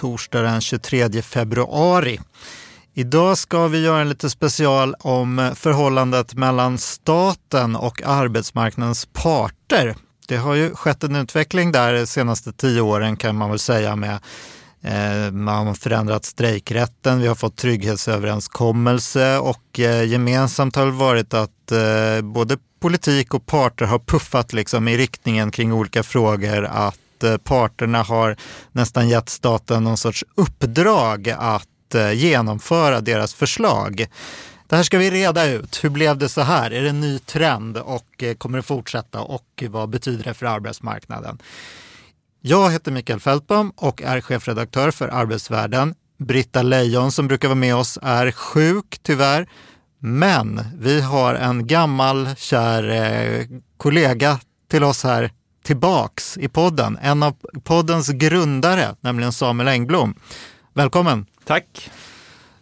torsdag den 23 februari. Idag ska vi göra en lite special om förhållandet mellan staten och arbetsmarknadens parter. Det har ju skett en utveckling där de senaste tio åren kan man väl säga med eh, man har förändrat strejkrätten, vi har fått trygghetsöverenskommelse och eh, gemensamt har det varit att eh, både politik och parter har puffat liksom i riktningen kring olika frågor att Eh, parterna har nästan gett staten någon sorts uppdrag att eh, genomföra deras förslag. Det här ska vi reda ut. Hur blev det så här? Är det en ny trend och eh, kommer det fortsätta? Och vad betyder det för arbetsmarknaden? Jag heter Mikael Fältbom och är chefredaktör för Arbetsvärlden. Britta Lejon som brukar vara med oss är sjuk tyvärr. Men vi har en gammal kär eh, kollega till oss här tillbaks i podden. En av poddens grundare, nämligen Samuel Engblom. Välkommen! Tack!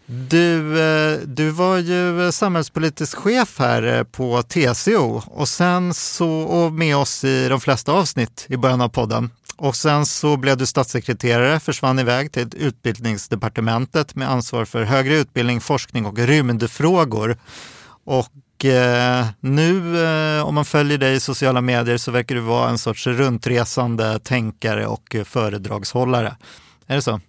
Du, eh, du var ju samhällspolitisk chef här eh, på TCO och sen så och med oss i de flesta avsnitt i början av podden. Och sen så blev du statssekreterare, försvann iväg till utbildningsdepartementet med ansvar för högre utbildning, forskning och rymdfrågor. Och eh, nu eh, om man följer dig i sociala medier så verkar du vara en sorts runtresande tänkare och eh, föredragshållare. Är det så?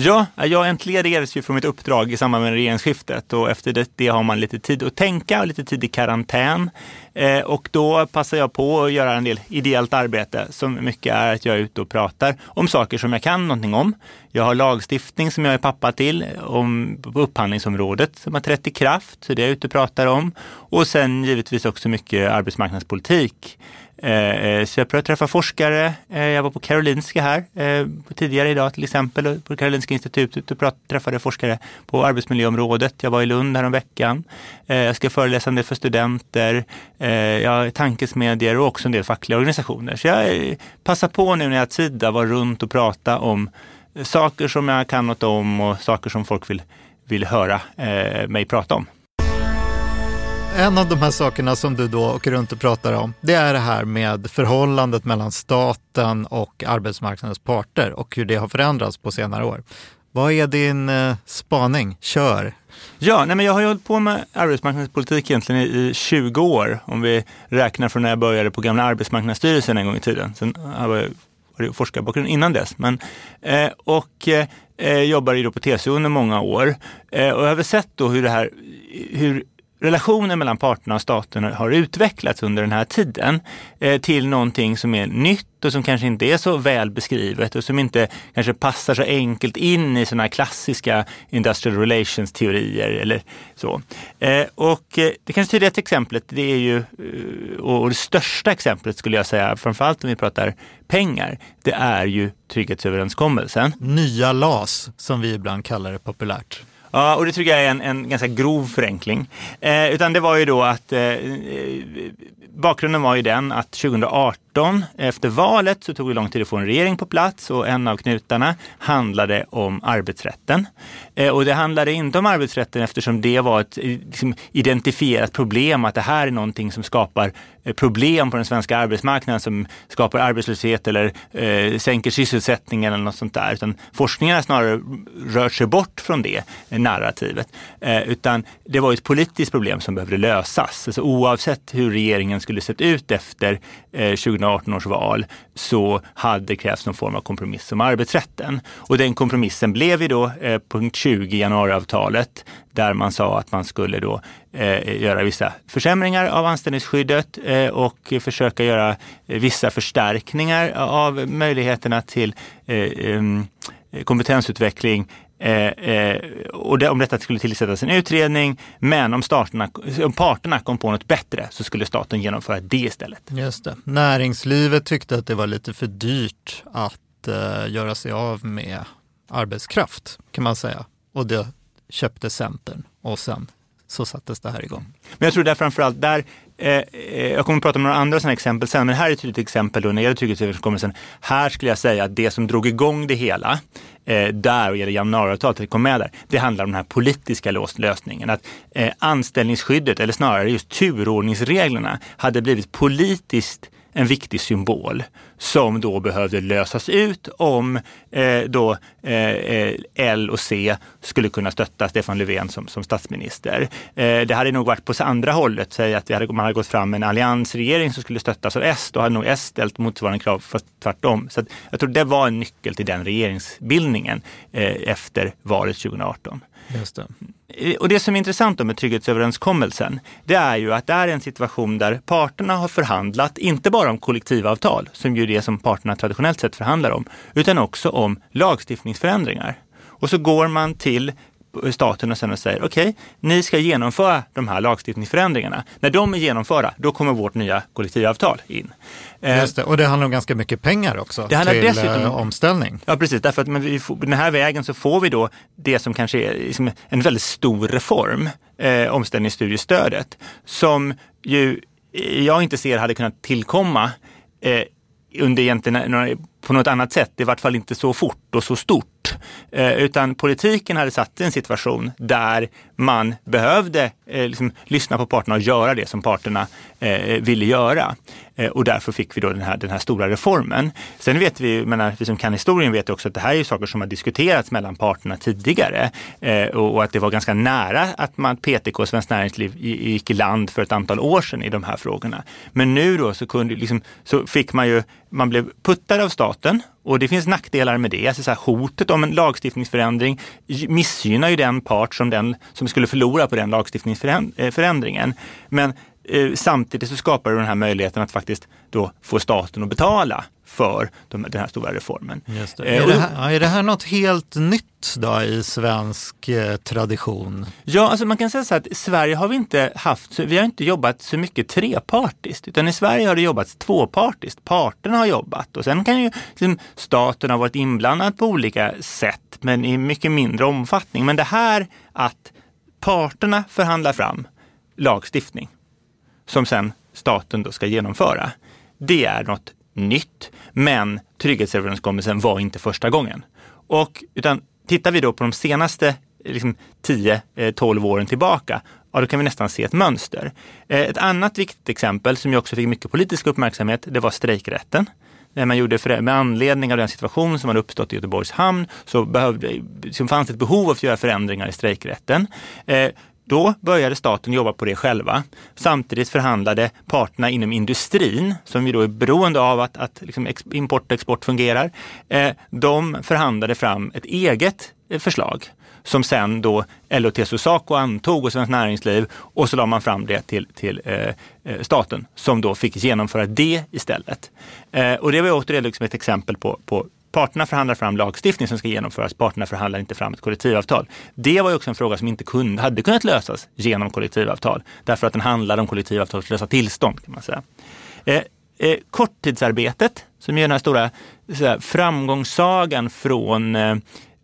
Ja, jag entledigades ju från mitt uppdrag i samband med regeringsskiftet och efter det, det har man lite tid att tänka och lite tid i karantän. Eh, och då passar jag på att göra en del ideellt arbete som mycket är att jag är ute och pratar om saker som jag kan någonting om. Jag har lagstiftning som jag är pappa till om, på upphandlingsområdet som har trätt i kraft, så det är jag ute och pratar om. Och sen givetvis också mycket arbetsmarknadspolitik. Eh, eh, så jag började träffa forskare. Eh, jag var på Karolinska här tidigare idag till exempel, på Karolinska institutet och träffade forskare på arbetsmiljöområdet. Jag var i Lund häromveckan. Jag ska föreläsa en del för studenter. Jag har tankesmedier och också en del fackliga organisationer. Så jag passar på nu när jag har tid att vara runt och prata om saker som jag kan något om och saker som folk vill, vill höra mig prata om en av de här sakerna som du då åker runt och pratar om, det är det här med förhållandet mellan staten och arbetsmarknadens parter och hur det har förändrats på senare år. Vad är din eh, spaning? Kör! Ja, nej men jag har ju hållit på med arbetsmarknadspolitik egentligen i, i 20 år, om vi räknar från när jag började på gamla arbetsmarknadsstyrelsen en gång i tiden. Sen har jag varit forskarbakgrund innan dess. Men, eh, och eh, jobbade ju på TCO under många år. Eh, och jag har väl sett då hur det här, hur relationen mellan parterna och staten har utvecklats under den här tiden eh, till någonting som är nytt och som kanske inte är så väl beskrivet och som inte kanske passar så enkelt in i sådana klassiska industrial relations teorier eller så. Eh, och eh, det kanske tydligaste exemplet, det är ju, eh, och det största exemplet skulle jag säga, framförallt om vi pratar pengar, det är ju trygghetsöverenskommelsen. Nya LAS, som vi ibland kallar det populärt. Ja, och det tycker jag är en, en ganska grov förenkling. Eh, utan det var ju då att eh, eh bakgrunden var ju den att 2018 efter valet så tog det lång tid att få en regering på plats och en av knutarna handlade om arbetsrätten. Eh, och det handlade inte om arbetsrätten eftersom det var ett eh, liksom, identifierat problem att det här är någonting som skapar Eh, problem på den svenska arbetsmarknaden som skapar arbetslöshet eller eh, sänker sysselsättningen eller något sånt där. Utan forskningen har snarare rört sig bort från det narrativet. Eh, utan det var ett politiskt problem som behövde lösas. Alltså, oavsett hur regeringen skulle sett ut efter eh, 2018 års val så hade det krävts någon form av kompromiss om arbetsrätten. Och den kompromissen blev ju då eh, punkt 20 i januariavtalet där man sa att man skulle då eh, göra vissa försämringar av anställningsskyddet eh, och försöka göra eh, vissa förstärkningar av möjligheterna till eh, kompetensutveckling Eh, eh, och det, om detta skulle tillsättas en utredning, men om, starterna, om parterna kom på något bättre så skulle staten genomföra det istället. Just det. Näringslivet tyckte att det var lite för dyrt att eh, göra sig av med arbetskraft kan man säga. Och det köpte Centern och sen så sattes det här igång. Men jag tror där framförallt, där, eh, eh, jag kommer att prata om några andra sådana exempel sen, men här är ett tydligt exempel då när det gäller trygghetsöverenskommelsen. Här skulle jag säga att det som drog igång det hela, eh, där och gäller januariavtalet, det kom med där, det handlar om den här politiska lösningen. Att eh, anställningsskyddet, eller snarare just turordningsreglerna, hade blivit politiskt en viktig symbol som då behövde lösas ut om eh, då eh, L och C skulle kunna stötta Stefan Löfven som, som statsminister. Eh, det hade nog varit på andra hållet, säg att hade, man hade gått fram med en alliansregering som skulle stöttas av S, då hade nog S ställt motsvarande krav, fast tvärtom. Så jag tror det var en nyckel till den regeringsbildningen eh, efter valet 2018. Just det. Eh, och det som är intressant med trygghetsöverenskommelsen, det är ju att det är en situation där parterna har förhandlat, inte bara om kollektivavtal, som ju det som parterna traditionellt sett förhandlar om, utan också om lagstiftningsförändringar. Och så går man till staten och sen och säger okej, okay, ni ska genomföra de här lagstiftningsförändringarna. När de är genomförda, då kommer vårt nya kollektivavtal in. Eh, Just det, och det handlar om ganska mycket pengar också det handlar till dessutom, eh, omställning. Ja, precis. Därför att med den här vägen så får vi då det som kanske är liksom en väldigt stor reform, eh, omställningsstudiestödet, som ju jag inte ser hade kunnat tillkomma eh, under egentligen eh, på något annat sätt, i vart fall inte så fort och så stort. Eh, utan politiken hade satt i en situation där man behövde eh, liksom, lyssna på parterna och göra det som parterna eh, ville göra. Eh, och därför fick vi då den här, den här stora reformen. Sen vet vi, menar, vi som kan historien vet också att det här är saker som har diskuterats mellan parterna tidigare eh, och, och, att det var ganska nära att man, PTK och Svenskt Näringsliv gick i land för ett antal år sedan i de här frågorna. Men nu då så, kunde, liksom, så fick man ju, man blev puttad av staten och det finns nackdelar med det. Alltså så här, hotet om en lagstiftningsförändring missgynnar ju den part som, den, som skulle förlora på den lagstiftningsförändringen. Eh, Men eh, samtidigt så skapar det den här möjligheten att faktiskt då få staten att betala för de, den här stora reformen. Det. Eh, är, det här, är det här något helt nytt då i svensk eh, tradition? Ja, alltså man kan säga så att i Sverige har vi inte haft, vi har inte jobbat så mycket trepartiskt, utan i Sverige har det jobbats tvåpartiskt. Parterna har jobbat och sen kan ju liksom, staten ha varit inblandad på olika sätt, men i mycket mindre omfattning. Men det här att parterna förhandlar fram lagstiftning som sen staten då ska genomföra. Det är något nytt, men trygghetsöverenskommelsen var inte första gången. Och, utan tittar vi då på de senaste liksom, 10-12 eh, åren tillbaka, ja, då kan vi nästan se ett mönster. Eh, ett annat viktigt exempel som ju också fick mycket politisk uppmärksamhet, det var strejkrätten. När man gjorde för, med anledning av den situation som hade uppstått i Göteborgs hamn så, behövde, så fanns det ett behov av att göra förändringar i strejkrätten. Eh, då började staten jobba på det själva. Samtidigt förhandlade parterna inom industrin, som ju då är beroende av att, att liksom import och export fungerar, eh, de förhandlade fram ett eget eh, förslag som sen då LO, TCO, Saco antog och Svenskt Näringsliv och så la man fram det till, till eh, eh staten som då fick genomföra det istället. Eh, och det var återigen liksom ett exempel på, på Parterna förhandlar fram lagstiftning som ska genomföras. Parterna förhandlar inte fram ett kollektivavtal. Det var ju också en fråga som inte kunde, hade kunnat lösas genom kollektivavtal. Därför att den handlar om kollektivavtalslösa tillstånd kan man säga. Eh, eh, korttidsarbetet, som är den här stora här, framgångssagan från eh,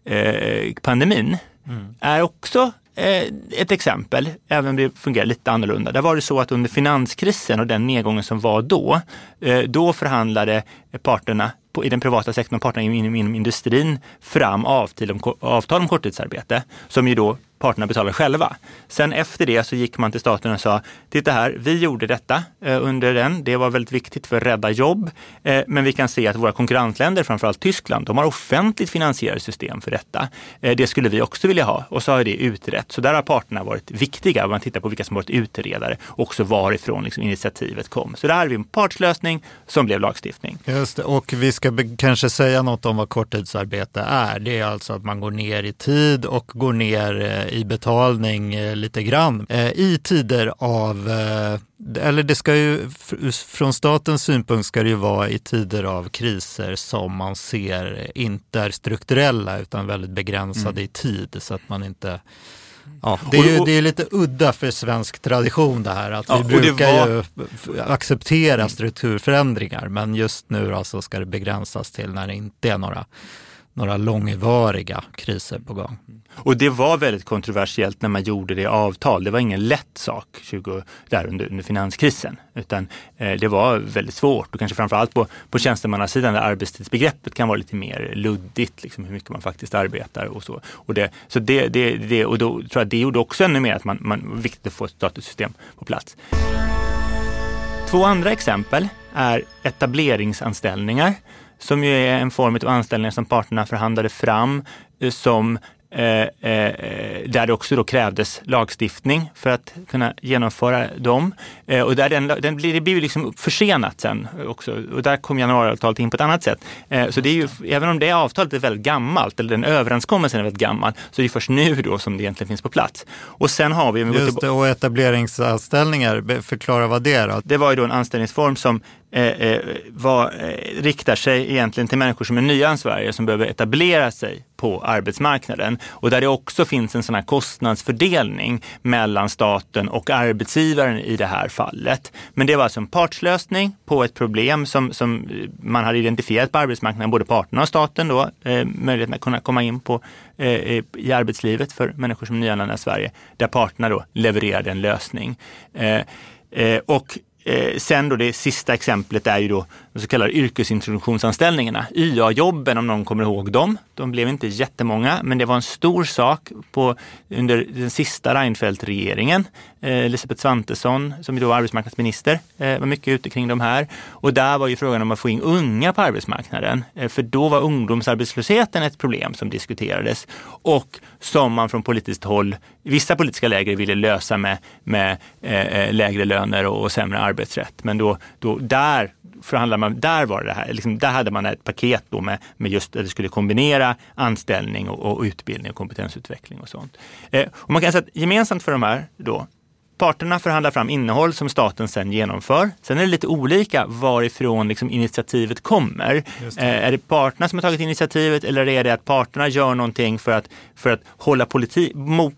eh, pandemin, mm. är också eh, ett exempel, även om det fungerar lite annorlunda. Där var det så att under finanskrisen och den nedgången som var då, eh, då förhandlade parterna på, i den privata sektorn, parterna inom, inom industrin, fram avtal om, avtal om korttidsarbete som ju då parterna betalar själva. Sen efter det så gick man till staten och sa, titta här, vi gjorde detta eh, under den. Det var väldigt viktigt för att rädda jobb. Eh, men vi kan se att våra konkurrentländer, framförallt Tyskland, de har offentligt finansierade system för detta. Eh, det skulle vi också vilja ha och så har det utrett. Så där har parterna varit viktiga. Om man tittar på vilka som varit utredare och också varifrån liksom, initiativet kom. Så där har vi en partslösning som blev lagstiftning. Just det. och vi ska kanske säga något om vad korttidsarbete är. Det är alltså att man går ner i tid och går ner i betalning eh, lite grann. Eh, I tider av, eller det ska ju, från statens synpunkt ska det ju vara i tider av kriser som man ser inte är strukturella utan väldigt begränsade mm. i tid så att man inte Ja, det är, ju, det är lite udda för svensk tradition det här att ja, vi brukar var... ju acceptera strukturförändringar men just nu alltså ska det begränsas till när det inte är några några långvariga kriser på gång. Och det var väldigt kontroversiellt när man gjorde det avtal. Det var ingen lätt sak 20, där under, under finanskrisen, utan eh, det var väldigt svårt och kanske framförallt på, på tjänstemannasidan där arbetstidsbegreppet kan vara lite mer luddigt, liksom hur mycket man faktiskt arbetar och så. Och, det, så det, det, det, och då tror jag det gjorde också ännu mer att man, man viktigt att få ett statussystem på plats. Två andra exempel är etableringsanställningar som ju är en form av anställningar som parterna förhandlade fram eh, som Eh, eh, där det också då krävdes lagstiftning för att kunna genomföra dem. Eh, och där den, den blir, det blir liksom försenat sen också. Och där kom januariavtalet in på ett annat sätt. Eh, så det är ju, även om det avtalet är väldigt gammalt, eller den överenskommelsen är väldigt gammal, så är det först nu då som det egentligen finns på plats. Och sen har vi... Just det, och etableringsanställningar, förklara vad det är då? Det var ju då en anställningsform som eh, eh var, eh, riktar sig egentligen till människor som är nya i Sverige som behöver etablera sig på arbetsmarknaden och där det också finns en sån här kostnadsfördelning mellan staten och arbetsgivaren i det här fallet. Men det var alltså en partslösning på ett problem som, som man hade identifierat på arbetsmarknaden, både parterna och staten då, eh, möjligheten att kunna komma in på, eh, eh i arbetslivet för människor som är nyanlända i Sverige, där parterna då levererade en lösning. Eh, eh och Eh, sen då det sista exemplet är ju då de så kallade yrkesintroduktionsanställningarna. YA-jobben om någon kommer ihåg dem. De blev inte jättemånga men det var en stor sak på, under den sista Reinfeldt-regeringen. Eh, Elisabeth Svantesson som då var arbetsmarknadsminister eh, var mycket ute kring de här. Och där var ju frågan om att få in unga på arbetsmarknaden. Eh, för då var ungdomsarbetslösheten ett problem som diskuterades och som man från politiskt håll, vissa politiska läger ville lösa med, med eh, eh lägre löner och, och sämre arbetsrätt. Men då, då där förhandlade man, där var det här, liksom, där hade man ett paket då med, med just att det skulle kombinera anställning och, och utbildning och kompetensutveckling och sånt. Eh, och man kan säga att gemensamt för de här då, Parterna förhandlar fram innehåll som staten sen genomför. Sen är det lite olika varifrån liksom initiativet kommer. Det. Eh, är det parterna som har tagit initiativet eller är det att parterna gör någonting för att, för att hålla, politi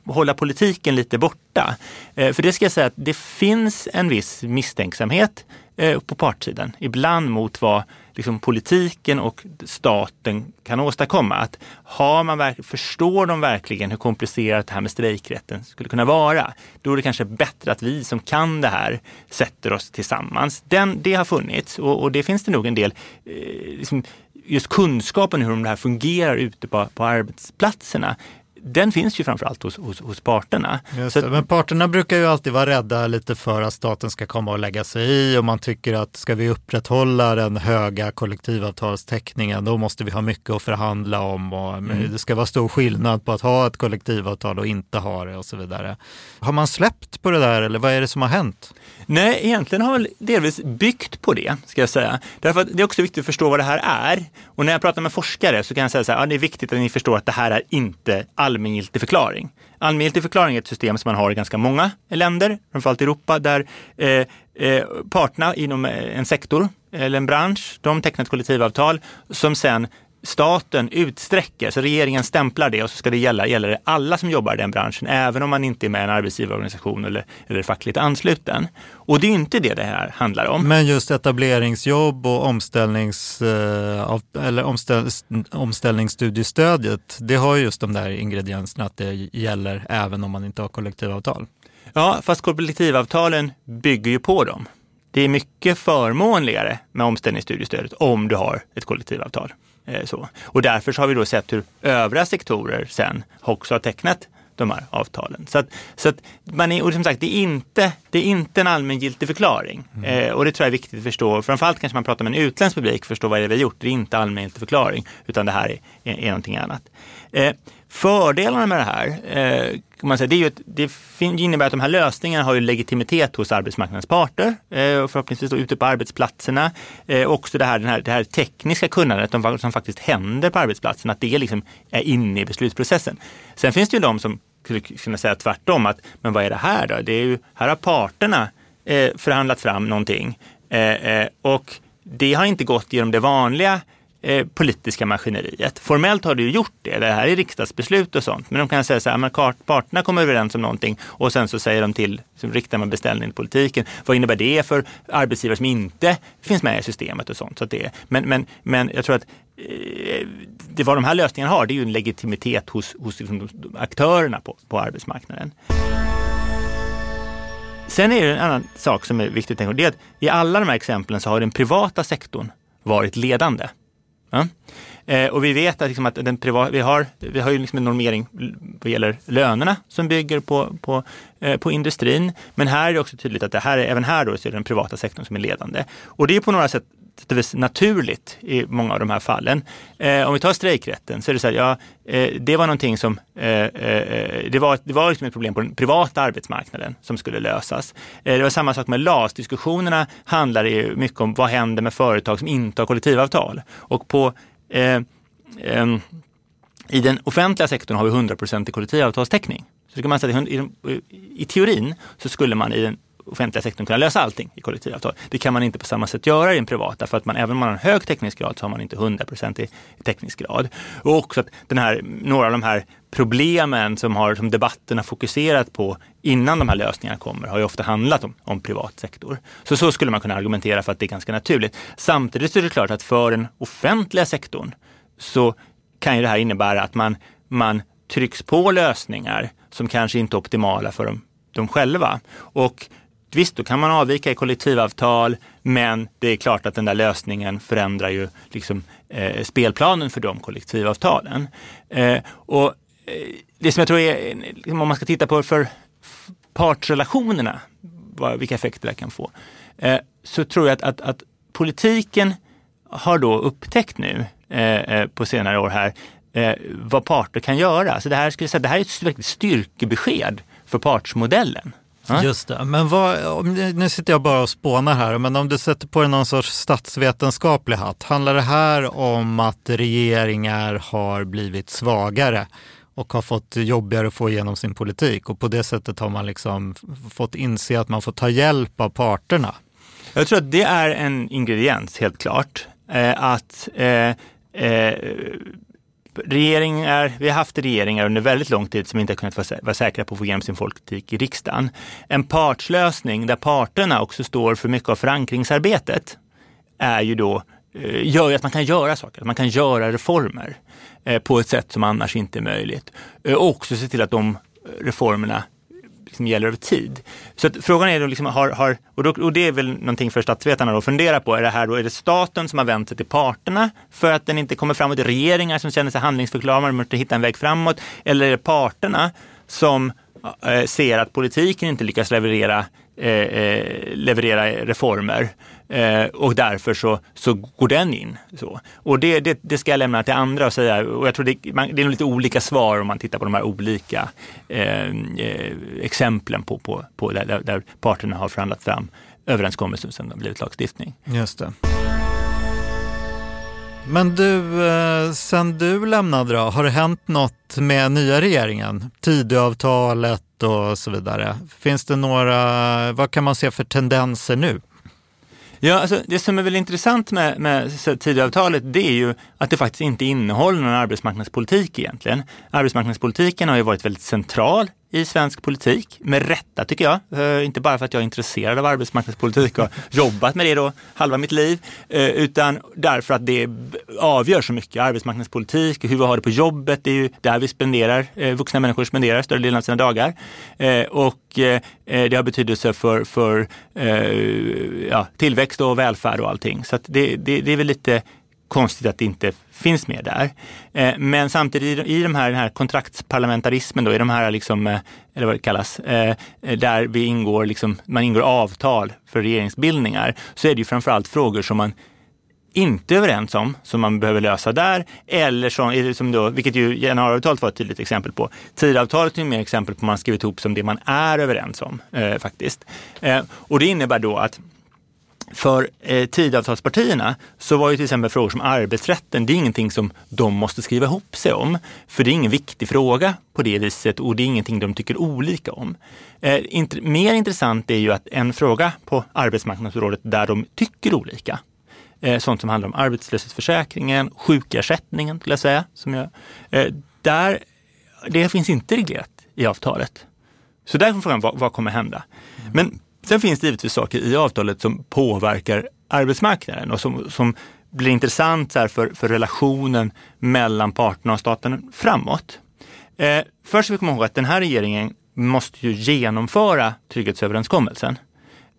hålla politiken lite borta? Eh, för det ska jag säga att det finns en viss misstänksamhet Eh, på partsidan. Ibland mot vad liksom, politiken och staten kan åstadkomma. Att har man förstår de verkligen hur komplicerat det här med strejkrätten skulle kunna vara? Då är det kanske bättre att vi som kan det här sätter oss tillsammans. Den, det har funnits och, och det finns det nog en del eh, liksom, just kunskapen hur det här fungerar ute på, på arbetsplatserna den finns ju framförallt hos, hos, hos parterna. Så, men parterna brukar ju alltid vara rädda lite för att staten ska komma och lägga sig i och man tycker att ska vi upprätthålla den höga kollektivavtalstäckningen då måste vi ha mycket att förhandla om och mm. det ska vara stor skillnad på att ha ett kollektivavtal och inte ha det och så vidare. Har man släppt på det där eller vad är det som har hänt? Nej, egentligen har väl delvis byggt på det, ska jag säga. Därför att det är också viktigt att förstå vad det här är. Och när jag pratar med forskare så kan jag säga så här, ja, det är viktigt att ni förstår att det här är inte allmängiltig förklaring. Allmängiltig förklaring är ett system som man har i ganska många länder, framförallt i Europa, där eh, eh, parterna inom en sektor eller en bransch, de tecknar ett kollektivavtal som sen staten utsträcker, så regeringen stämplar det och så ska det gälla, gäller det alla som jobbar i den branschen, även om man inte är med i en arbetsgivarorganisation eller, eller fackligt ansluten. Och det är inte det det här handlar om. Men just etableringsjobb och omställnings, eh, eller omställ, omställningsstudiestödet, det har just de där ingredienserna att det gäller även om man inte har kollektivavtal. Ja, fast kollektivavtalen bygger ju på dem. Det är mycket förmånligare med omställningsstudiestödet om du har ett kollektivavtal. Eh, så. Och därför så har vi då sett hur övriga sektorer sen också har tecknat de här avtalen. Så att, så att man är, och som sagt, det är inte, det är inte en allmängiltig förklaring. Mm. Eh, och det tror jag är viktigt att förstå. Framförallt kanske man pratar med en utländsk publik, förstå vad det är vi har gjort. Det är inte allmängiltig förklaring, utan det här är, är, är någonting annat. Eh, Fördelarna med det här eh, kan man säga, det, är ju att det innebär att de här lösningarna har ju legitimitet hos arbetsmarknadens parter eh, och förhoppningsvis då ute på arbetsplatserna. Eh, också det här, den här, det här tekniska kunnandet om som faktiskt händer på arbetsplatsen, att det liksom är inne i beslutsprocessen. Sen finns det ju de som skulle kunna säga tvärtom, att men vad är det här då? Det är ju, här har parterna eh, förhandlat fram någonting eh, eh, och det har inte gått genom det vanliga Eh, politiska maskineriet. Formellt har det ju gjort det, det här är riksdagsbeslut och sånt. Men de kan säga så här, parterna kommer överens om någonting och sen så säger de till, så riktar man beställningen till politiken. Vad innebär det för arbetsgivare som inte finns med i systemet och sånt? Så det, men, men, men jag tror att eh, det vad de här lösningarna har, det är ju en legitimitet hos, hos liksom aktörerna på, på arbetsmarknaden. Sen är det en annan sak som är viktig att tänka på. Det är att i alla de här exemplen så har den privata sektorn varit ledande. Ja? Eh, och vi vet att, liksom att den privata, vi har, vi har ju liksom en normering vad gäller lönerna som bygger på, på, eh, på industrin. Men här är det också tydligt att det här, även här då så är det den privata sektorn som är ledande. Och det är på några sätt naturligt i många av de här fallen. Eh, om vi tar strejkrätten så är det så här, ja, eh, det var någonting som, eh, eh det var, det var liksom ett problem på den privata arbetsmarknaden som skulle lösas. Eh, det var samma sak med LAS. Diskussionerna handlar ju mycket om vad händer med företag som inte har kollektivavtal. Och på eh, ehm, i den offentliga sektorn har vi 100% i kollektivavtalstäckning. Så kan man säga att i, i teorin så skulle man i den offentliga sektorn kunna lösa allting i kollektivavtal. Det kan man inte på samma sätt göra i den privata för att man även om man har en hög teknisk grad så har man inte 100% i täckningsgrad. Och också att den här, några av de här problemen som, har, som debatten har fokuserat på innan de här lösningarna kommer har ju ofta handlat om, om privat sektor. Så så skulle man kunna argumentera för att det är ganska naturligt. Samtidigt är det klart att för den offentliga sektorn så kan ju det här innebära att man, man trycks på lösningar som kanske inte är optimala för dem, dem själva. Och Visst, då kan man avvika i kollektivavtal, men det är klart att den där lösningen förändrar ju liksom, eh, spelplanen för de kollektivavtalen. Eh, och eh, det som jag tror är, liksom, om man ska titta på för partsrelationerna, vad, vilka effekter det kan få, eh, så tror jag att, att, att, politiken har då upptäckt nu eh, eh på senare år här eh, vad parter kan göra. Så det här, skulle säga, det här är ett verkligt styrkebesked för partsmodellen. Just det. Men vad, nu sitter jag bara och spånar här, men om du sätter på dig någon sorts statsvetenskaplig hatt. Handlar det här om att regeringar har blivit svagare och har fått jobbigare att få igenom sin politik och på det sättet har man liksom fått inse att man får ta hjälp av parterna? Jag tror att det är en ingrediens, helt klart. Eh, att eh, eh, regeringar, vi har haft regeringar under väldigt lång tid som inte har kunnat vara säkra på att få igenom sin folkpolitik i riksdagen. En partslösning där parterna också står för mycket av förankringsarbetet är ju då, eh, gör att man kan göra saker, att man kan göra reformer eh, på ett sätt som annars inte är möjligt. Eh, och också se till att de reformerna liksom gäller över tid. Så frågan är då, liksom, har, har, och, då, och det är väl någonting för statsvetarna att fundera på. Är det här då, är det staten som har vänt sig till parterna för att den inte kommer framåt? Regeringar som känner sig handlingsförklarade, och måste hitta en väg framåt? Eller är det parterna som eh, ser att politiken inte lyckas leverera Eh, eh, leverera reformer eh, och därför så, så går den in. Så. Och det, det, det, ska jag lämna till andra och säga och jag tror det, man, det är lite olika svar om man tittar på de här olika eh, eh exemplen på, på, på där, där parterna har förhandlat fram överenskommelser som har blivit lagstiftning. Just det. Men du, eh, sen du lämnade då, har det hänt något med nya regeringen? Tidöavtalet och så vidare. Finns det några, vad kan man se för tendenser nu? Ja, alltså, det som är väl intressant med, med Tidöavtalet det är ju att det faktiskt inte innehåller någon arbetsmarknadspolitik egentligen. Arbetsmarknadspolitiken har ju varit väldigt central i svensk politik, med rätta tycker jag. Uh, inte bara för att jag är intresserad av arbetsmarknadspolitik och jobbat med det då halva mitt liv, uh, utan därför att det avgör så mycket. Arbetsmarknadspolitik, hur vi har det på jobbet, det är ju där vi spenderar, uh, vuxna människor spenderar större delen av sina dagar. och det har betydelse för, för ja, tillväxt och välfärd och allting. Så det, det, det är väl lite konstigt att det inte finns med där. Eh, men samtidigt i de här, den här kontraktsparlamentarismen, då, i de här, liksom, eh, eller vad det kallas, eh, där vi ingår, liksom, man ingår avtal för regeringsbildningar, så är det ju framförallt frågor som man inte är överens om, som man behöver lösa där, eller som, som då, vilket ju januariavtalet var ett tydligt exempel på. Tidavtalet är mer exempel på man skrivit ihop som det man är överens om eh, faktiskt. Eh, och det innebär då att för eh, tidavtalspartierna så var ju till exempel frågor som arbetsrätten, det är ingenting som de måste skriva ihop sig om. För det är ingen viktig fråga på det viset och det är ingenting de tycker olika om. Eh, int mer intressant är ju att en fråga på arbetsmarknadsområdet där de tycker olika, eh, sånt som handlar om arbetslöshetsförsäkringen, sjukersättningen skulle jag säga, som jag, eh, där, det finns inte reglerat i avtalet. Så där är frågan, vad, vad kommer hända? Men Sen finns det givetvis saker i avtalet som påverkar arbetsmarknaden och som, som blir intressant så för, för relationen mellan parterna och staten framåt. Eh, först ska vi komma ihåg att den här regeringen måste ju genomföra trygghetsöverenskommelsen.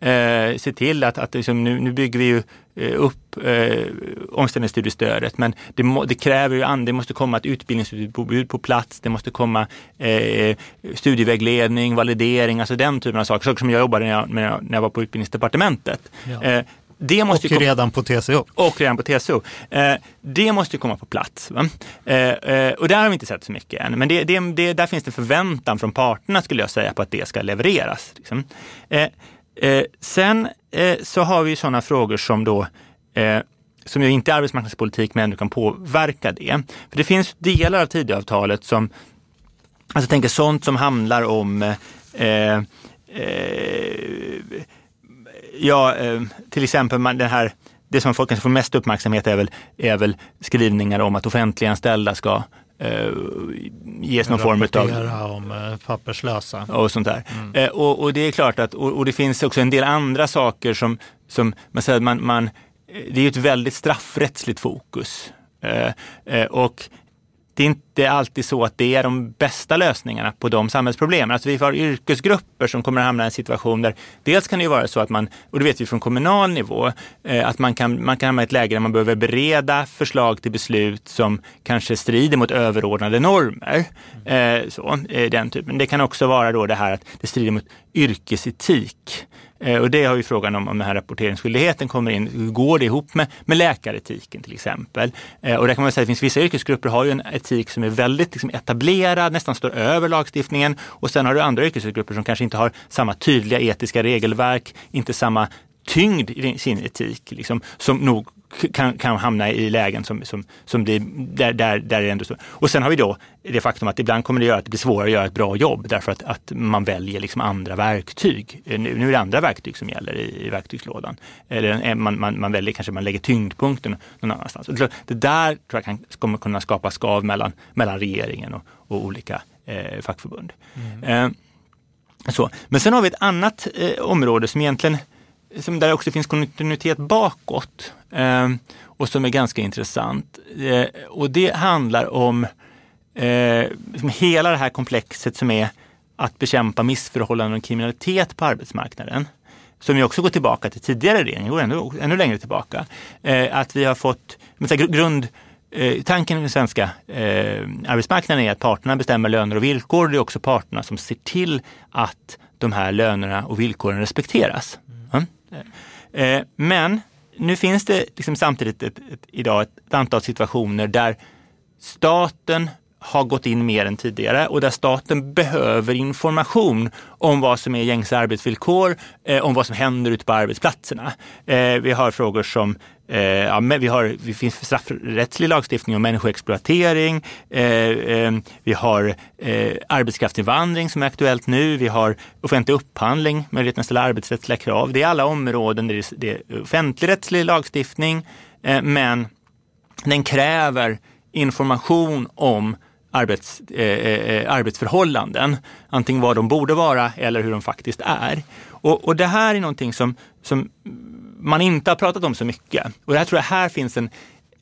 Eh, se till att, att liksom, nu, nu bygger vi ju upp eh, omställningsstudiestödet men det, må, det kräver ju, det måste komma ett utbildningsutbud på plats, det måste komma eh, studievägledning, validering, alltså den typen av saker. Saker som jag jobbade när jag, när jag, när jag var på utbildningsdepartementet. Ja. Eh, det måste och redan på TCO. Och redan på TCO. Eh, det måste ju komma på plats. Eh, eh, och där har vi inte sett så mycket än. Men det, det, det, där finns det förväntan från parterna skulle jag säga på att det ska levereras. Liksom. Eh, eh, sen eh, så har vi sådana frågor som då eh, som ju inte är arbetsmarknadspolitik men ändå kan påverka det. För det finns delar av Tidöavtalet som, alltså tänker sånt som handlar om eh, eh, Ja, eh, till exempel man, den här, det som folk kanske får mest uppmärksamhet är väl, är väl skrivningar om att offentliganställda ska eh, ges någon form av... om eh, papperslösa. Och sånt där. Mm. Eh, och, och, det är klart att, och, och, det finns också en del andra saker som, som man säger, man, man, det är ett väldigt straffrättsligt fokus. Eh, eh, och det är inte alltid så att det är de bästa lösningarna på de samhällsproblemen. Alltså vi har yrkesgrupper som kommer att hamna i en situation där dels kan det ju vara så att man, och det vet vi från kommunal nivå, eh, att man kan, man kan hamna i ett läge där man behöver bereda förslag till beslut som kanske strider mot överordnade normer. Eh, så, eh, den typen. Det kan också vara då det här att det strider mot yrkesetik. Eh, och det har ju frågan om, om den här rapporteringsskyldigheten kommer in. Hur går det ihop med, med läkaretiken till exempel? Eh, och där kan man säga att det finns vissa yrkesgrupper har ju en etik som är väldigt liksom, etablerad, nästan står över lagstiftningen. Och sen har du andra yrkesgrupper som kanske inte har samma tydliga etiska regelverk, inte samma tyngd i sin etik, liksom, som nog kan, kan hamna i lägen som, som, som blir, där, där, där det ändå så. Och sen har vi då det faktum att ibland kommer det göra att det blir svårare att göra ett bra jobb därför att, att man väljer liksom andra verktyg. Nu, nu är det andra verktyg som gäller i, i verktygslådan. Eller man, man, man väljer kanske man lägger tyngdpunkten någon annanstans. Det, det där tror jag kan, kommer kunna skapa skav mellan, mellan regeringen och, och olika eh, fackförbund. Mm. Eh, så. Men sen har vi ett annat eh, område som egentligen som där också finns kontinuitet bakåt eh, och som är ganska intressant. Eh, och det handlar om eh, liksom hela det här komplexet som är att bekämpa missförhållanden och kriminalitet på arbetsmarknaden. Som ju också går tillbaka till tidigare regeringar, går ännu, ännu längre tillbaka. Eh, att vi har fått, men, grund, eh, tanken i den svenska eh, arbetsmarknaden är att parterna bestämmer löner och villkor. Det är också parterna som ser till att de här lönerna och villkoren respekteras. Eh, men nu finns det liksom samtidigt ett, ett, idag ett antal situationer där staten har gått in mer än tidigare och där staten behöver information om vad som är gängse arbetsvillkor, eh, om vad som händer ute på arbetsplatserna. Eh, vi har frågor som Eh, ja, vi har, det finns straffrättslig lagstiftning om människoexploatering. Eh, eh, vi har eh, arbetskraftsinvandring som är aktuellt nu. Vi har offentlig upphandling, möjligheten att ställa arbetsrättsliga krav. Det är alla områden där det är offentligrättslig lagstiftning, eh, men den kräver information om arbets, eh, eh, arbetsförhållanden. Antingen vad de borde vara eller hur de faktiskt är. Och, och det här är någonting som, som man inte har pratat om så mycket. Och det här tror jag här finns en,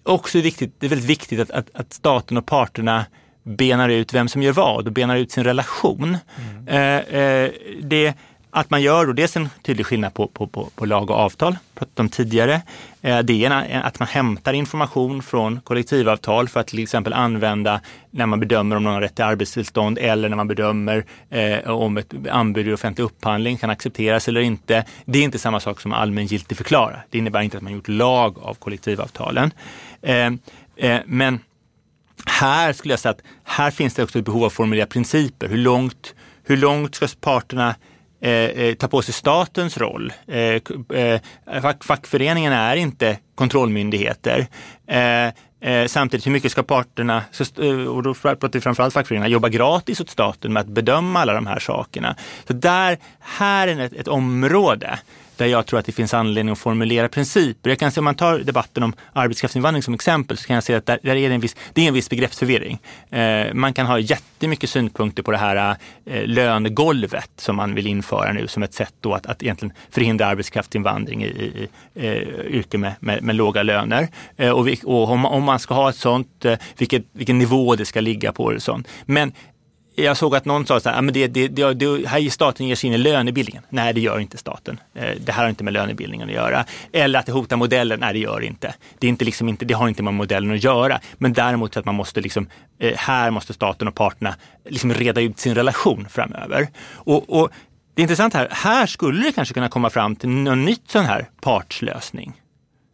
också viktigt, det är väldigt viktigt att, att, att staten och parterna benar ut vem som gör vad och benar ut sin relation. Mm. Eh, eh, det att man gör då dels en tydlig skillnad på, på, på, på lag och avtal, pratat om tidigare. Eh, det är att man hämtar information från kollektivavtal för att till exempel använda när man bedömer om någon har rätt till arbetstillstånd eller när man bedömer eh, om ett anbud i offentlig upphandling kan accepteras eller inte. Det är inte samma sak som allmängiltig förklara. Det innebär inte att man gjort lag av kollektivavtalen. Eh, eh, men här skulle jag säga att här finns det också ett behov av att formulera principer. Hur långt, hur långt ska parterna Eh, eh, ta på sig statens roll. Eh, eh fack, fackföreningarna är inte kontrollmyndigheter. Eh, samtidigt, hur mycket ska parterna, och då pratar vi framförallt fackföreningarna, jobba gratis åt staten med att bedöma alla de här sakerna. Så där, här är ett, ett område där jag tror att det finns anledning att formulera principer. Jag kan se om man tar debatten om arbetskraftsinvandring som exempel så kan jag säga att där, där är det, en viss, det är en viss begreppsförvirring. Eh, man kan ha jättemycket synpunkter på det här eh, lönegolvet som man vill införa nu som ett sätt då att, att egentligen förhindra arbetskraftsinvandring i, i, i eh, yrken med, med, med, låga löner. Eh, och, vi, och om, om, man ska ha ett sånt, eh, vilket, vilken nivå det ska ligga på. Och sånt. Men jag såg att någon sa så här, ah, men det, det, det, det, här staten ger sig in i lönebildningen. Nej, det gör inte staten. Eh, det här har inte med lönebildningen att göra. Eller att det hotar modellen. Nej, det gör det inte. Det, är inte, liksom inte, det har inte med modellen att göra. Men däremot så att man måste liksom, eh, här måste staten och parterna liksom reda ut sin relation framöver. Och, och det är intressant här, här skulle det kanske kunna komma fram till någon nytt sån här partslösning.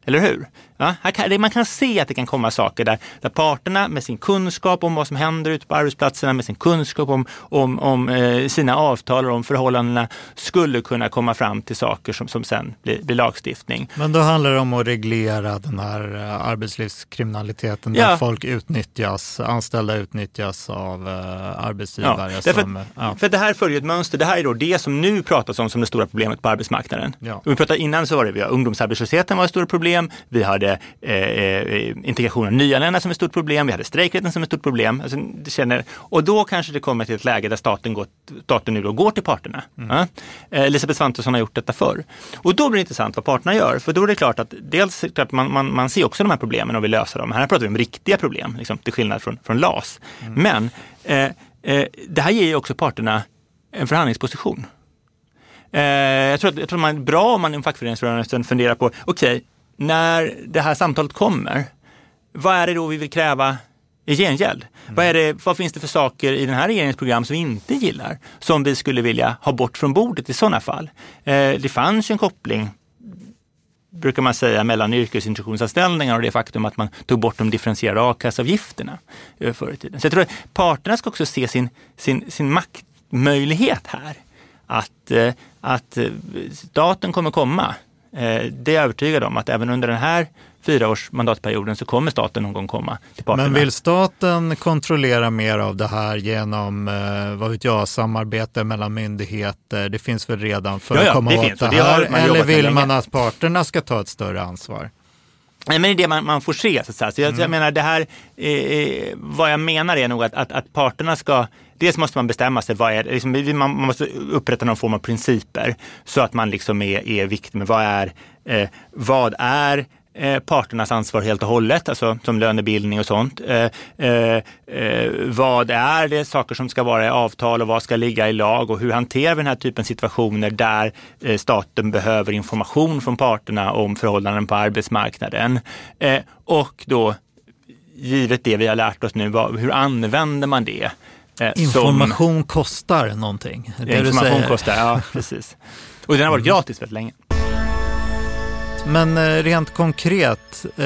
Eller hur? Ja, kan, man kan se att det kan komma saker där, där parterna med sin kunskap om vad som händer ute på arbetsplatserna, med sin kunskap om, om, om eh, sina avtal och om förhållandena skulle kunna komma fram till saker som, som sen blir, blir lagstiftning. Men då handlar det om att reglera den här eh, arbetslivskriminaliteten där ja. folk utnyttjas, anställda utnyttjas av eh, arbetsgivare. Ja, som, att, ja. För det här följer ett mönster. Det här är då det som nu pratas om som det stora problemet på arbetsmarknaden. Ja. vi pratade innan så var det vi har ungdomsarbetslösheten var ett stort problem. Vi hade eh, eh, integration av nyanlända som ett stort problem, vi hade strejkrätten som ett stort problem. Alltså, det känner, och då kanske det kommer till ett läge där staten, går, staten nu då går till parterna. Mm. Ja? Eh, Elisabeth Svantesson har gjort detta förr. Och då blir det intressant vad parterna gör, för då är det klart att dels klart man, man, man ser också de här problemen och vill lösa dem. Här pratar vi om riktiga problem, liksom, till skillnad från, från LAS. Mm. Men eh, eh, det här ger ju också parterna en förhandlingsposition. Eh, jag, tror att, jag tror att man är bra om man i fackföreningsrörelsen funderar på, okej, okay, när det här samtalet kommer, vad är det då vi vill kräva i gengäld? Mm. Vad, är det, vad finns det för saker i den här regeringens program som vi inte gillar, som vi skulle vilja ha bort från bordet i sådana fall? Eh, det fanns ju en koppling brukar man säga, mellan yrkesintroduktionsanställningar och det faktum att man tog bort de differentierade a-kassavgifterna eh, förr i tiden. Så jag tror att parterna ska också se sin, sin, sin maktmöjlighet här. Att, eh, att staten kommer komma Eh, det är jag övertygad om att även under den här fyraårs mandatperioden så kommer staten någon gång komma till parterna. Men vill staten kontrollera mer av det här genom, eh, vad vet jag, samarbete mellan myndigheter? Det finns väl redan för ja, ja, att komma det åt finns, det här? Det Eller vill man att parterna ska ta ett större ansvar? Nej, men det är det man, man får se. Så, så jag, mm. jag menar, det här, eh, vad jag menar är nog att, att, att parterna ska dels måste man bestämma sig, vad är, liksom, man måste upprätta någon form av principer så att man liksom är, är viktig med vad är, eh, vad är eh, parternas ansvar helt och hållet, alltså som lönebildning och sånt. Eh, eh, eh, vad är det saker som ska vara i avtal och vad ska ligga i lag och hur hanterar vi den här typen av situationer där eh, staten behöver information från parterna om förhållanden på arbetsmarknaden. Eh, och då, givet det vi har lärt oss nu, vad, hur använder man det? Eh, information som, kostar någonting. Det information kostar, ja precis. Och den har varit mm. gratis väldigt länge. Men eh, rent konkret, eh,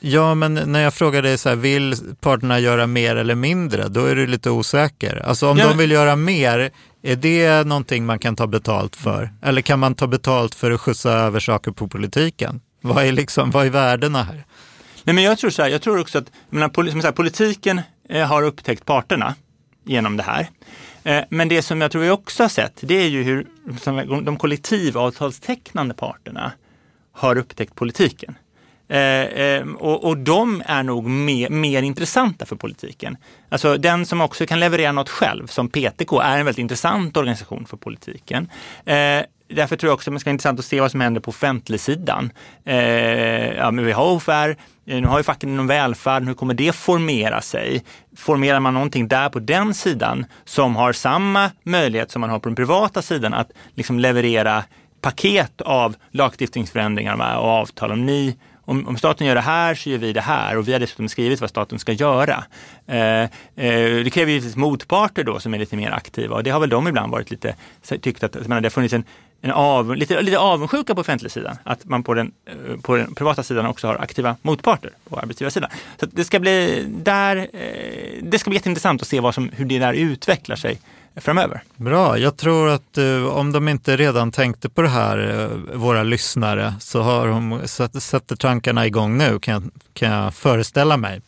ja men när jag frågar dig så här, vill parterna göra mer eller mindre? Då är du lite osäker. Alltså om ja. de vill göra mer, är det någonting man kan ta betalt för? Eller kan man ta betalt för att skjutsa över saker på politiken? Vad är, liksom, vad är värdena här? Nej, men jag tror så här, jag tror också att menar, som här, politiken Eh, har upptäckt parterna genom det här. Eh, men det som jag tror vi också har sett, det är ju hur de kollektivavtalstecknande parterna har upptäckt politiken. Eh, och, och, de är nog mer, mer, intressanta för politiken. Alltså den som också kan leverera något själv, som PTK, är en väldigt intressant organisation för politiken. Därför tror jag också att det ska vara intressant att se vad som händer på offentligsidan. Eh, ja, men vi har OFR, eh, nu har ju facken inom välfärden, hur kommer det formera sig? Formerar man någonting där på den sidan som har samma möjlighet som man har på den privata sidan att liksom leverera paket av lagstiftningsförändringar och avtal. Om ni om, om, staten gör det här så gör vi det här och vi har dessutom skrivit vad staten ska göra. Eh, eh, det kräver givetvis motparter då som är lite mer aktiva och det har väl de ibland varit lite, tyckt att menar, det har funnits en, en av, lite, lite avundsjuka på offentligsidan. Att man på den, eh, på den privata sidan också har aktiva motparter på arbetsgivarsidan. Så det ska bli där, eh, det ska bli jätteintressant att se vad som, hur det där utvecklar sig framöver. Bra, jag tror att uh, om de inte redan tänkte på det här, uh, våra lyssnare, så har de sätter tankarna igång nu kan jag, kan jag föreställa mig.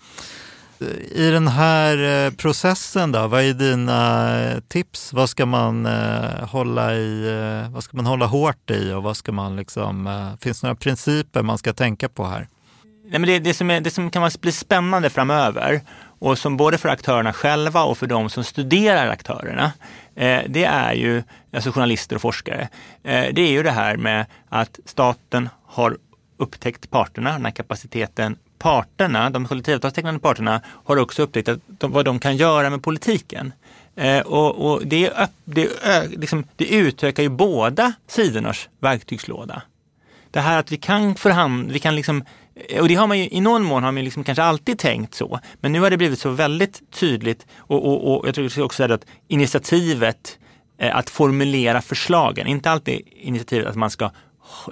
I den här eh, processen då, vad är dina eh, tips? Vad ska man eh, hålla i, vad ska man hålla hårt i och vad ska man liksom, finns det några principer man ska tänka på här? Nej, men det, det, som är, det som kan bli spännande framöver och som både för aktörerna själva och för de som studerar aktörerna, eh, det är ju, alltså journalister och forskare, eh, det är ju det här med att staten har upptäckt parterna, den här kapaciteten. Parterna, de kollektivavtalstecknande parterna, har också upptäckt att de, vad de kan göra med politiken. Eh, och, och det, det, liksom, det utökar ju båda sidornas verktygslåda. Det här att vi kan förhandla, vi kan liksom eh, och det har man ju, i någon mån har man liksom kanske alltid tänkt så. Men nu har det blivit så väldigt tydligt och, och, och jag tror också att initiativet eh, att formulera förslagen, inte alltid initiativet att man ska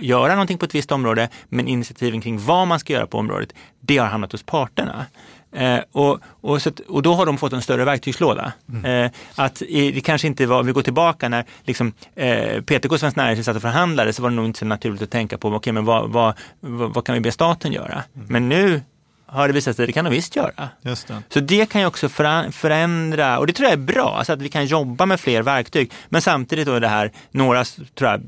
göra någonting på ett visst område, men initiativen kring vad man ska göra på området, det har hamnat hos parterna. Eh, och, och, så, och då har de fått en större verktygslåda. Mm. Eh, att i, det kanske inte var, om vi går tillbaka när liksom, eh, PTK och Svenskt Näringsliv satt och förhandlade så var det nog inte så naturligt att tänka på, okay, men vad, vad, vad, vad kan vi be staten göra? Mm. Men nu har det visat sig att det kan de visst göra. Just det. Så det kan ju också förändra, och det tror jag är bra, alltså att vi kan jobba med fler verktyg. Men samtidigt då det här, några tror jag,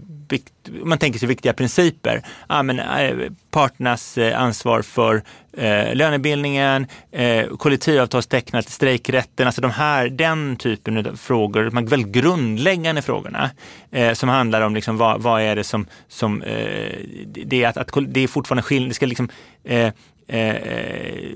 man tänker sig viktiga principer. Ja, men, äh, parternas äh, ansvar för äh, lönebildningen, äh, kollektivavtalstecknat, strejkrätten, alltså de här, den typen av frågor, de här väldigt grundläggande frågorna som handlar om liksom, vad, vad är det som, som det är att, att det är fortfarande skillnad, det ska liksom Eh,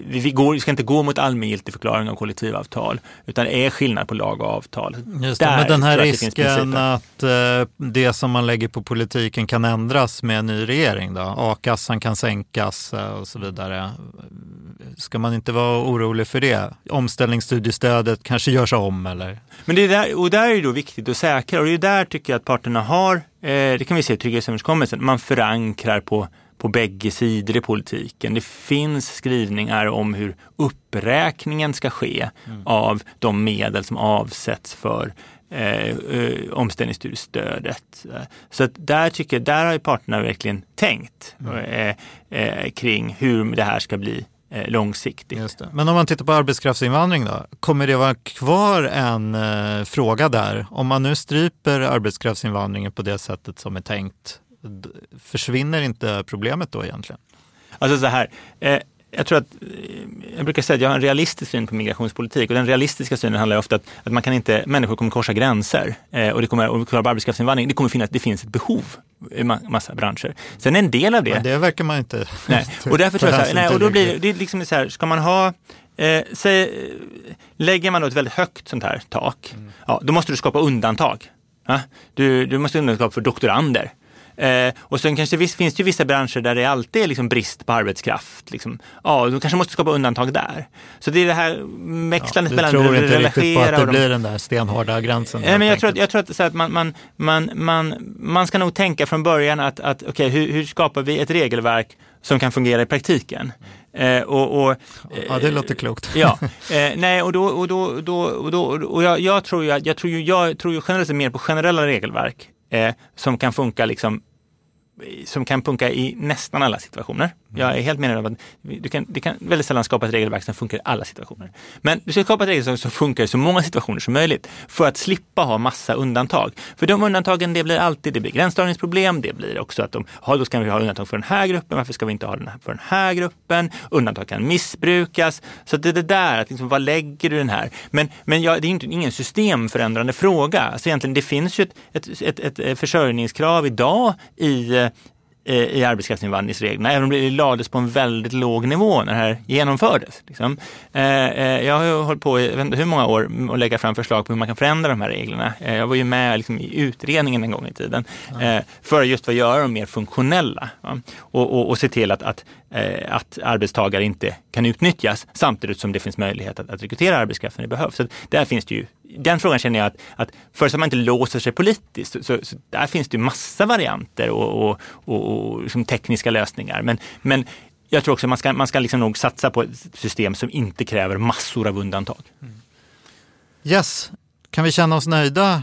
vi, vi, går, vi ska inte gå mot allmängiltig förklaring av kollektivavtal, utan det är skillnad på lag och avtal. Just det, Där, men den här risken att eh, det som man lägger på politiken kan ändras med en ny regering då? A-kassan kan sänkas eh, och så vidare. Ska man inte vara orolig för det? Omställningsstudiestödet kanske görs om eller? Men det är där, och där är det då viktigt att säkra och det är där tycker jag att parterna har, eh, det kan vi se i trygghetsöverenskommelsen, man förankrar på på bägge sidor i politiken. Det finns skrivningar om hur uppräkningen ska ske mm. av de medel som avsätts för eh, eh, omställningsstudiestödet. Så att där tycker jag, där har ju parterna verkligen tänkt mm. eh, eh, kring hur det här ska bli eh, långsiktigt. Men om man tittar på arbetskraftsinvandring då, kommer det vara kvar en eh, fråga där? Om man nu stryper arbetskraftsinvandringen på det sättet som är tänkt, försvinner inte problemet då egentligen? Alltså så här, eh, jag tror att, jag brukar säga att jag har en realistisk syn på migrationspolitik och den realistiska synen handlar ofta om att, att man kan inte, människor kommer korsa gränser eh, och det kommer, och på arbetskraftsinvandring, det kommer finnas, det finns ett behov i massa branscher. Sen en del av det... Men det verkar man inte Nej, och därför tror jag så här, nej, och då blir det liksom så här, ska man ha Eh, säg, lägger man då ett väldigt högt sånt här tak, mm. ja, då måste du skapa undantag. Ja? Du, du måste undantag för doktorander. Eh, och sen kanske visst, finns det ju vissa branscher där det alltid är liksom brist på arbetskraft. Liksom. Ja, då kanske måste skapa undantag där. Så det är det här växlandet ja, mellan Du tror inte riktigt på att det blir den där stenhårda gränsen? Nej, men jag tror, att, jag tror att, så att man, man, man, man, man ska nog tänka från början att, att okay, hur, hur skapar vi ett regelverk som kan fungera i praktiken? Eh, och, och, ja, det låter klokt. ja, eh, nej, och då, och då, då, och då, och jag, jag tror ju, jag tror ju, jag tror ju generellt mer på generella regelverk eh, som kan funka liksom som kan funka i nästan alla situationer. Jag är helt medveten om att du kan, du kan väldigt sällan skapa ett regelverk som funkar i alla situationer. Men du ska skapa ett regelverk som funkar i så många situationer som möjligt för att slippa ha massa undantag. För de undantagen, det blir alltid, det blir gränsdragningsproblem, det blir också att de, ja, då ska vi ha undantag för den här gruppen, varför ska vi inte ha den här för den här gruppen? Undantag kan missbrukas. Så det är det där, att liksom, vad lägger du den här? Men, men ja, det är inte ingen systemförändrande fråga. Alltså egentligen, det finns ju ett, ett, ett, ett eh, försörjningskrav idag i eh, i arbetskraftsinvandringsreglerna, även om det lades på en väldigt låg nivå när det här genomfördes. Liksom. Eh, eh, jag har hållit på i hur många år att lägga fram förslag på hur man kan förändra de här reglerna. Eh, jag var ju med liksom, i utredningen en gång i tiden för just att göra dem mer funktionella och, och, och se till att, att, att arbetstagare inte kan utnyttjas samtidigt som det finns möjlighet att, att rekrytera när det behövs. Så där finns det ju den frågan känner jag att, att först att man inte låser sig politiskt, så, så, så där finns det ju massa varianter och, och, och, och liksom tekniska lösningar. Men, men jag tror också att man ska, man ska liksom nog satsa på ett system som inte kräver massor av undantag. Mm. Yes, kan vi känna oss nöjda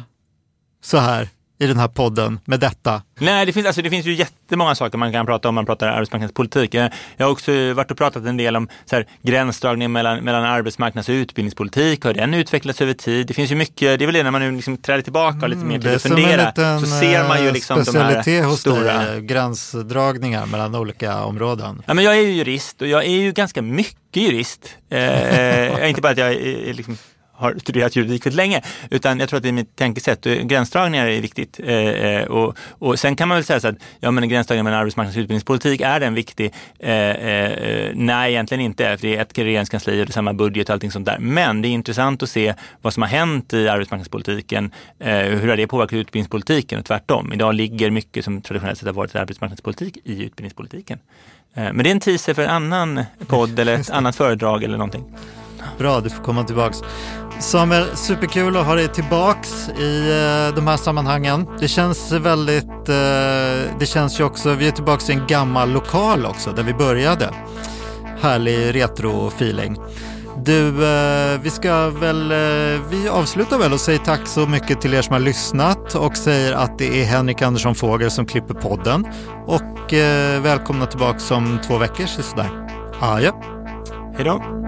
så här i den här podden med detta? Nej, det finns, alltså, det finns ju jättemånga saker man kan prata om man pratar arbetsmarknadspolitik. Jag, jag har också varit och pratat en del om så här, gränsdragning mellan, mellan arbetsmarknads och utbildningspolitik. Har den utvecklats över tid? Det finns ju mycket, det är väl det när man nu liksom träder tillbaka och lite mer till att fundera. liten, så ser man ju eh, liksom de här hos stora... dig, gränsdragningar mellan olika områden. Ja, men jag är ju jurist och jag är ju ganska mycket jurist. Eh, eh inte bara att jag är, är liksom har studerat juridik väldigt länge, utan jag tror att det är mitt tänkesätt. Gränsdragningar är viktigt. Eh, eh, och, och sen kan man väl säga så att ja, men gränsdragningar mellan arbetsmarknads och utbildningspolitik, är den viktig? Eh, eh, nej, egentligen inte, för det är ett regeringskansli och det är samma budget och allting sånt där. Men det är intressant att se vad som har hänt i arbetsmarknadspolitiken. Eh, hur har det påverkat utbildningspolitiken och tvärtom? Idag ligger mycket som traditionellt sett har varit arbetsmarknadspolitik i utbildningspolitiken. Eh, men det är en teaser för en annan podd eller ett annat föredrag eller någonting. Bra, du får komma tillbaks. Samuel, superkul att ha dig tillbaks i eh, de här sammanhangen. Det känns väldigt, eh, det känns ju också, vi är tillbaks i en gammal lokal också där vi började. Härlig retro-feeling. Du, eh, vi ska väl, vi avslutar väl och säger tack så mycket till er som har lyssnat och säger att det är Henrik Andersson Fågel som klipper podden. Och välkomna tillbaka om två veckor sådär. Adjö. Hej då.